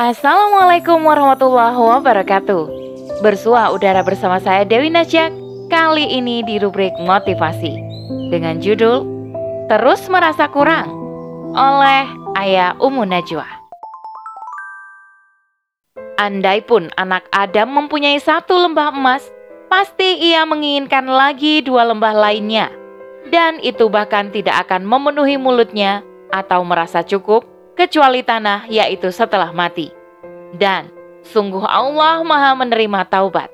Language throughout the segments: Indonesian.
Assalamualaikum warahmatullahi wabarakatuh. Bersua udara bersama saya Dewi Najak. Kali ini di rubrik motivasi dengan judul Terus Merasa Kurang oleh Ayah Umu Najwa. Andai pun anak Adam mempunyai satu lembah emas, pasti ia menginginkan lagi dua lembah lainnya. Dan itu bahkan tidak akan memenuhi mulutnya atau merasa cukup kecuali tanah yaitu setelah mati. Dan sungguh Allah maha menerima taubat.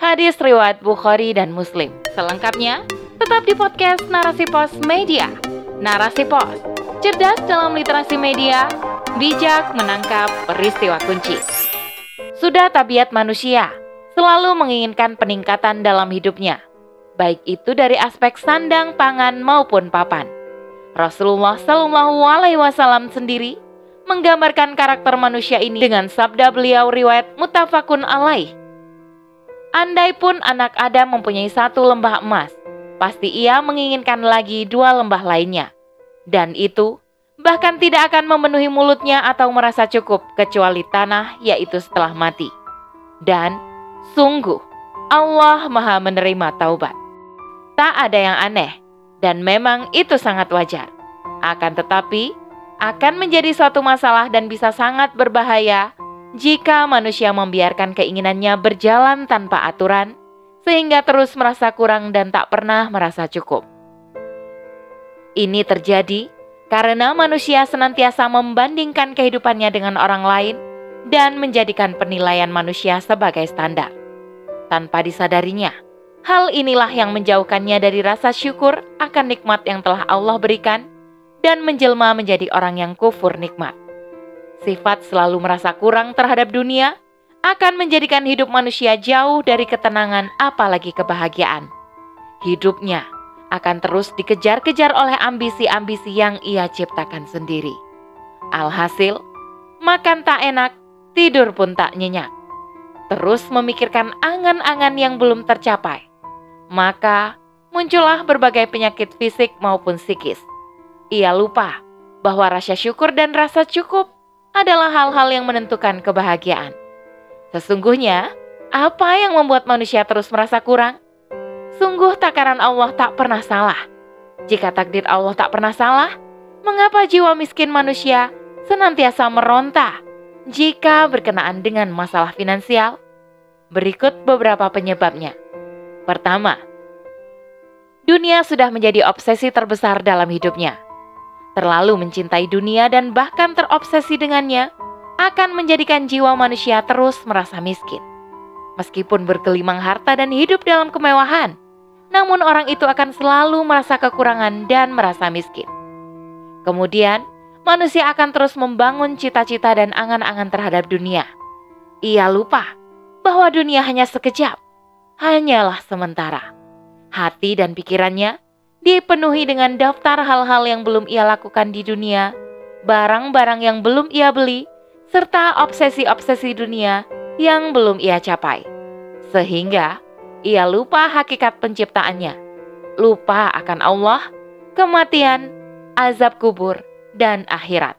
Hadis riwayat Bukhari dan Muslim. Selengkapnya, tetap di podcast Narasi Pos Media. Narasi Pos, cerdas dalam literasi media, bijak menangkap peristiwa kunci. Sudah tabiat manusia, selalu menginginkan peningkatan dalam hidupnya, baik itu dari aspek sandang, pangan maupun papan. Rasulullah Shallallahu Alaihi Wasallam sendiri menggambarkan karakter manusia ini dengan sabda beliau riwayat mutafakun alaih. Andai pun anak Adam mempunyai satu lembah emas, pasti ia menginginkan lagi dua lembah lainnya. Dan itu bahkan tidak akan memenuhi mulutnya atau merasa cukup kecuali tanah yaitu setelah mati. Dan sungguh Allah maha menerima taubat. Tak ada yang aneh dan memang itu sangat wajar. Akan tetapi, akan menjadi suatu masalah dan bisa sangat berbahaya jika manusia membiarkan keinginannya berjalan tanpa aturan, sehingga terus merasa kurang dan tak pernah merasa cukup. Ini terjadi karena manusia senantiasa membandingkan kehidupannya dengan orang lain dan menjadikan penilaian manusia sebagai standar. Tanpa disadarinya, hal inilah yang menjauhkannya dari rasa syukur akan nikmat yang telah Allah berikan dan menjelma menjadi orang yang kufur nikmat. Sifat selalu merasa kurang terhadap dunia akan menjadikan hidup manusia jauh dari ketenangan, apalagi kebahagiaan. Hidupnya akan terus dikejar-kejar oleh ambisi-ambisi yang ia ciptakan sendiri. Alhasil, makan tak enak, tidur pun tak nyenyak. Terus memikirkan angan-angan yang belum tercapai. Maka muncullah berbagai penyakit fisik maupun psikis ia lupa bahwa rasa syukur dan rasa cukup adalah hal-hal yang menentukan kebahagiaan. Sesungguhnya, apa yang membuat manusia terus merasa kurang? Sungguh takaran Allah tak pernah salah. Jika takdir Allah tak pernah salah, mengapa jiwa miskin manusia senantiasa meronta jika berkenaan dengan masalah finansial? Berikut beberapa penyebabnya. Pertama, dunia sudah menjadi obsesi terbesar dalam hidupnya terlalu mencintai dunia dan bahkan terobsesi dengannya, akan menjadikan jiwa manusia terus merasa miskin. Meskipun berkelimang harta dan hidup dalam kemewahan, namun orang itu akan selalu merasa kekurangan dan merasa miskin. Kemudian, manusia akan terus membangun cita-cita dan angan-angan terhadap dunia. Ia lupa bahwa dunia hanya sekejap, hanyalah sementara. Hati dan pikirannya dipenuhi dengan daftar hal-hal yang belum ia lakukan di dunia, barang-barang yang belum ia beli, serta obsesi-obsesi dunia yang belum ia capai. Sehingga ia lupa hakikat penciptaannya, lupa akan Allah, kematian, azab kubur, dan akhirat.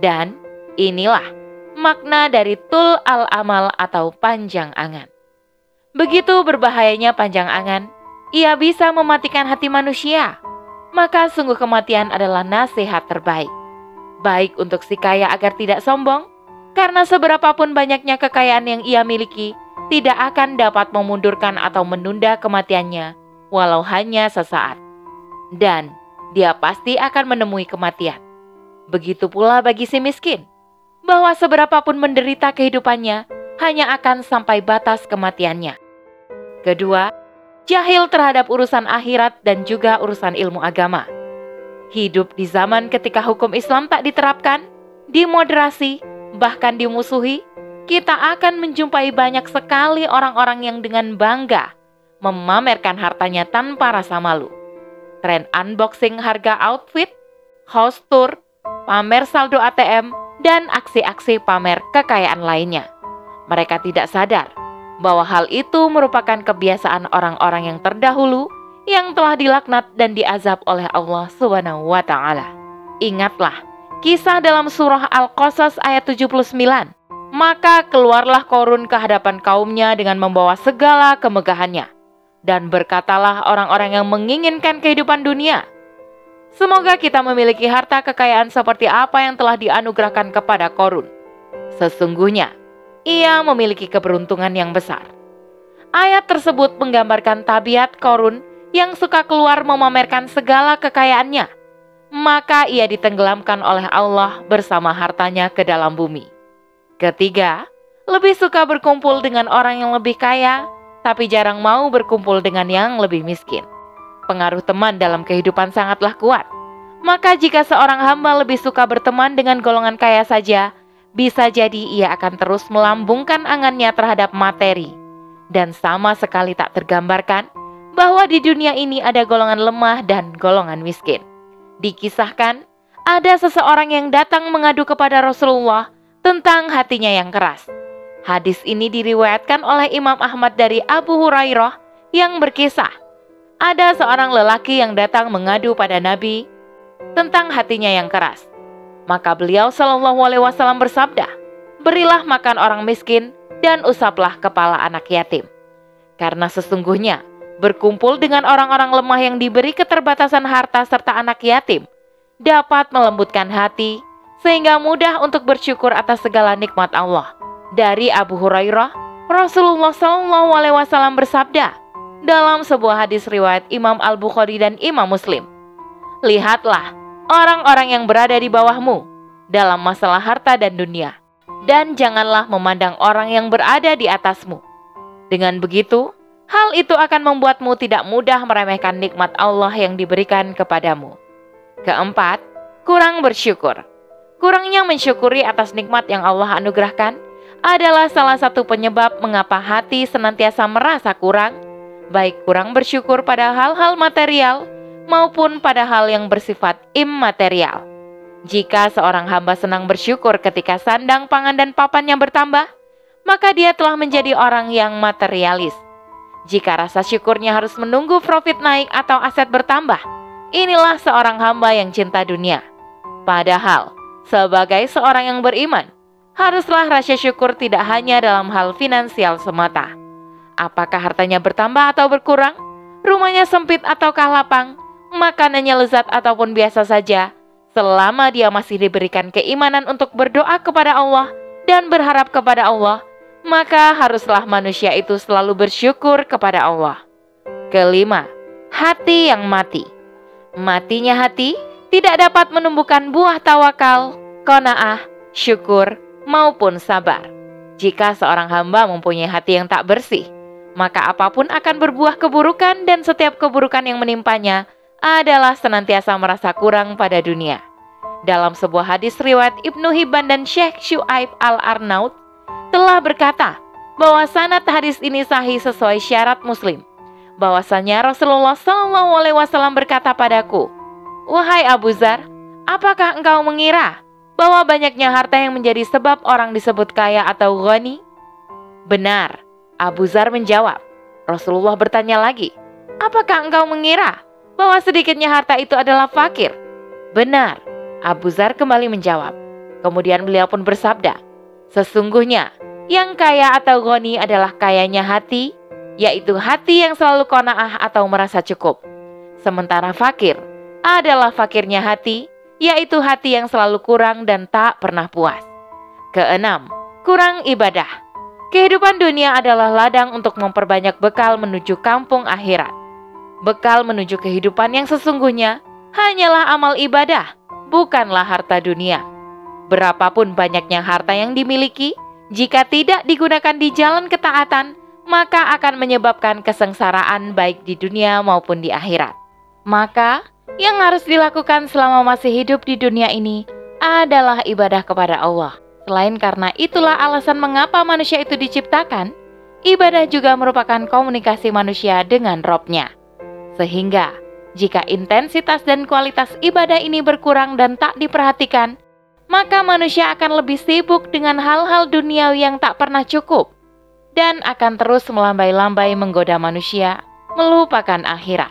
Dan inilah makna dari tul al-amal atau panjang angan. Begitu berbahayanya panjang angan, ia bisa mematikan hati manusia, maka sungguh kematian adalah nasihat terbaik. Baik untuk si kaya agar tidak sombong, karena seberapapun banyaknya kekayaan yang ia miliki, tidak akan dapat memundurkan atau menunda kematiannya, walau hanya sesaat. Dan dia pasti akan menemui kematian. Begitu pula bagi si miskin, bahwa seberapapun menderita kehidupannya, hanya akan sampai batas kematiannya. Kedua, jahil terhadap urusan akhirat dan juga urusan ilmu agama. Hidup di zaman ketika hukum Islam tak diterapkan, dimoderasi, bahkan dimusuhi, kita akan menjumpai banyak sekali orang-orang yang dengan bangga memamerkan hartanya tanpa rasa malu. Tren unboxing harga outfit, house tour, pamer saldo ATM, dan aksi-aksi pamer kekayaan lainnya. Mereka tidak sadar bahwa hal itu merupakan kebiasaan orang-orang yang terdahulu yang telah dilaknat dan diazab oleh Allah Subhanahu wa taala. Ingatlah kisah dalam surah Al-Qasas ayat 79 Maka keluarlah Korun ke hadapan kaumnya dengan membawa segala kemegahannya. Dan berkatalah orang-orang yang menginginkan kehidupan dunia, Semoga kita memiliki harta kekayaan seperti apa yang telah dianugerahkan kepada Korun. Sesungguhnya, ia memiliki keberuntungan yang besar. Ayat tersebut menggambarkan tabiat Korun yang suka keluar memamerkan segala kekayaannya. Maka ia ditenggelamkan oleh Allah bersama hartanya ke dalam bumi. Ketiga, lebih suka berkumpul dengan orang yang lebih kaya, tapi jarang mau berkumpul dengan yang lebih miskin pengaruh teman dalam kehidupan sangatlah kuat. Maka jika seorang hamba lebih suka berteman dengan golongan kaya saja, bisa jadi ia akan terus melambungkan angannya terhadap materi. Dan sama sekali tak tergambarkan bahwa di dunia ini ada golongan lemah dan golongan miskin. Dikisahkan, ada seseorang yang datang mengadu kepada Rasulullah tentang hatinya yang keras. Hadis ini diriwayatkan oleh Imam Ahmad dari Abu Hurairah yang berkisah, ada seorang lelaki yang datang mengadu pada Nabi tentang hatinya yang keras. Maka beliau Shallallahu Alaihi Wasallam bersabda, berilah makan orang miskin dan usaplah kepala anak yatim. Karena sesungguhnya berkumpul dengan orang-orang lemah yang diberi keterbatasan harta serta anak yatim dapat melembutkan hati sehingga mudah untuk bersyukur atas segala nikmat Allah. Dari Abu Hurairah, Rasulullah Shallallahu Alaihi Wasallam bersabda, dalam sebuah hadis riwayat Imam Al-Bukhari dan Imam Muslim. Lihatlah orang-orang yang berada di bawahmu dalam masalah harta dan dunia, dan janganlah memandang orang yang berada di atasmu. Dengan begitu, hal itu akan membuatmu tidak mudah meremehkan nikmat Allah yang diberikan kepadamu. Keempat, kurang bersyukur. Kurangnya mensyukuri atas nikmat yang Allah anugerahkan adalah salah satu penyebab mengapa hati senantiasa merasa kurang baik kurang bersyukur pada hal-hal material maupun pada hal yang bersifat immaterial. Jika seorang hamba senang bersyukur ketika sandang pangan dan papannya bertambah, maka dia telah menjadi orang yang materialis. Jika rasa syukurnya harus menunggu profit naik atau aset bertambah, inilah seorang hamba yang cinta dunia. Padahal, sebagai seorang yang beriman, haruslah rasa syukur tidak hanya dalam hal finansial semata Apakah hartanya bertambah atau berkurang? Rumahnya sempit ataukah lapang? Makanannya lezat ataupun biasa saja? Selama dia masih diberikan keimanan untuk berdoa kepada Allah dan berharap kepada Allah, maka haruslah manusia itu selalu bersyukur kepada Allah. Kelima, hati yang mati. Matinya hati tidak dapat menumbuhkan buah tawakal, kona'ah, syukur, maupun sabar. Jika seorang hamba mempunyai hati yang tak bersih, maka apa pun akan berbuah keburukan dan setiap keburukan yang menimpanya adalah senantiasa merasa kurang pada dunia. Dalam sebuah hadis riwayat Ibnu Hibban dan Syekh Shu'aib al-Arnaud telah berkata bahwa sanad hadis ini sahih sesuai syarat muslim. Bahwasanya Rasulullah SAW berkata padaku, Wahai Abu Zar, apakah engkau mengira bahwa banyaknya harta yang menjadi sebab orang disebut kaya atau ghani? Benar, Abu Zar menjawab. Rasulullah bertanya lagi, "Apakah engkau mengira bahwa sedikitnya harta itu adalah fakir?" Benar, Abu Zar kembali menjawab. Kemudian beliau pun bersabda, "Sesungguhnya yang kaya atau goni adalah kayanya hati, yaitu hati yang selalu kona'ah atau merasa cukup. Sementara fakir adalah fakirnya hati, yaitu hati yang selalu kurang dan tak pernah puas." Keenam, kurang ibadah. Kehidupan dunia adalah ladang untuk memperbanyak bekal menuju kampung akhirat. Bekal menuju kehidupan yang sesungguhnya hanyalah amal ibadah, bukanlah harta dunia. Berapapun banyaknya harta yang dimiliki, jika tidak digunakan di jalan ketaatan, maka akan menyebabkan kesengsaraan baik di dunia maupun di akhirat. Maka, yang harus dilakukan selama masih hidup di dunia ini adalah ibadah kepada Allah. Selain karena itulah alasan mengapa manusia itu diciptakan, ibadah juga merupakan komunikasi manusia dengan robnya. Sehingga, jika intensitas dan kualitas ibadah ini berkurang dan tak diperhatikan, maka manusia akan lebih sibuk dengan hal-hal duniawi yang tak pernah cukup dan akan terus melambai-lambai menggoda manusia, melupakan akhirat.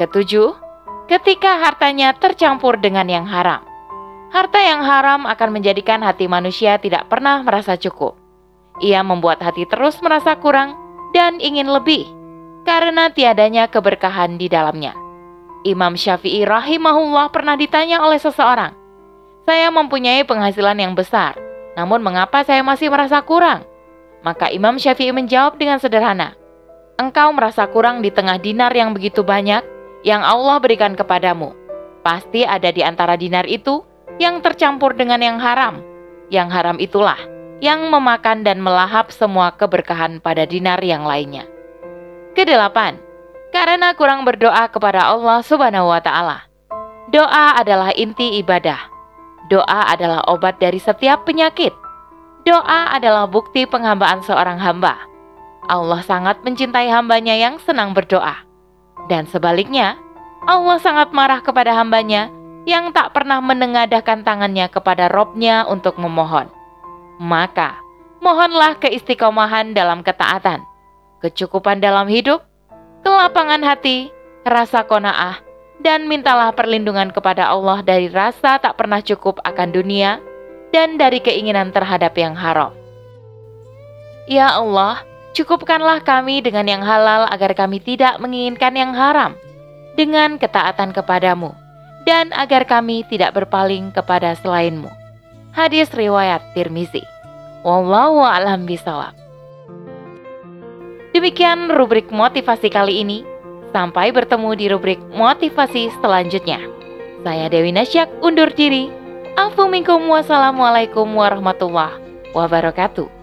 Ketujuh, ketika hartanya tercampur dengan yang haram. Harta yang haram akan menjadikan hati manusia tidak pernah merasa cukup. Ia membuat hati terus merasa kurang dan ingin lebih karena tiadanya keberkahan di dalamnya. Imam Syafi'i rahimahullah pernah ditanya oleh seseorang, "Saya mempunyai penghasilan yang besar, namun mengapa saya masih merasa kurang?" Maka Imam Syafi'i menjawab dengan sederhana, "Engkau merasa kurang di tengah dinar yang begitu banyak yang Allah berikan kepadamu. Pasti ada di antara dinar itu yang tercampur dengan yang haram. Yang haram itulah yang memakan dan melahap semua keberkahan pada dinar yang lainnya. Kedelapan, karena kurang berdoa kepada Allah Subhanahu wa Ta'ala. Doa adalah inti ibadah. Doa adalah obat dari setiap penyakit. Doa adalah bukti penghambaan seorang hamba. Allah sangat mencintai hambanya yang senang berdoa. Dan sebaliknya, Allah sangat marah kepada hambanya yang tak pernah menengadahkan tangannya kepada robnya untuk memohon. Maka, mohonlah keistiqomahan dalam ketaatan, kecukupan dalam hidup, kelapangan hati, rasa kona'ah, dan mintalah perlindungan kepada Allah dari rasa tak pernah cukup akan dunia dan dari keinginan terhadap yang haram. Ya Allah, cukupkanlah kami dengan yang halal agar kami tidak menginginkan yang haram dengan ketaatan kepadamu dan agar kami tidak berpaling kepada selainmu. Hadis riwayat Tirmizi. Wallahu a'lam bishawab. Demikian rubrik motivasi kali ini. Sampai bertemu di rubrik motivasi selanjutnya. Saya Dewi Nasyak undur diri. Afu minkum wassalamualaikum warahmatullahi wabarakatuh.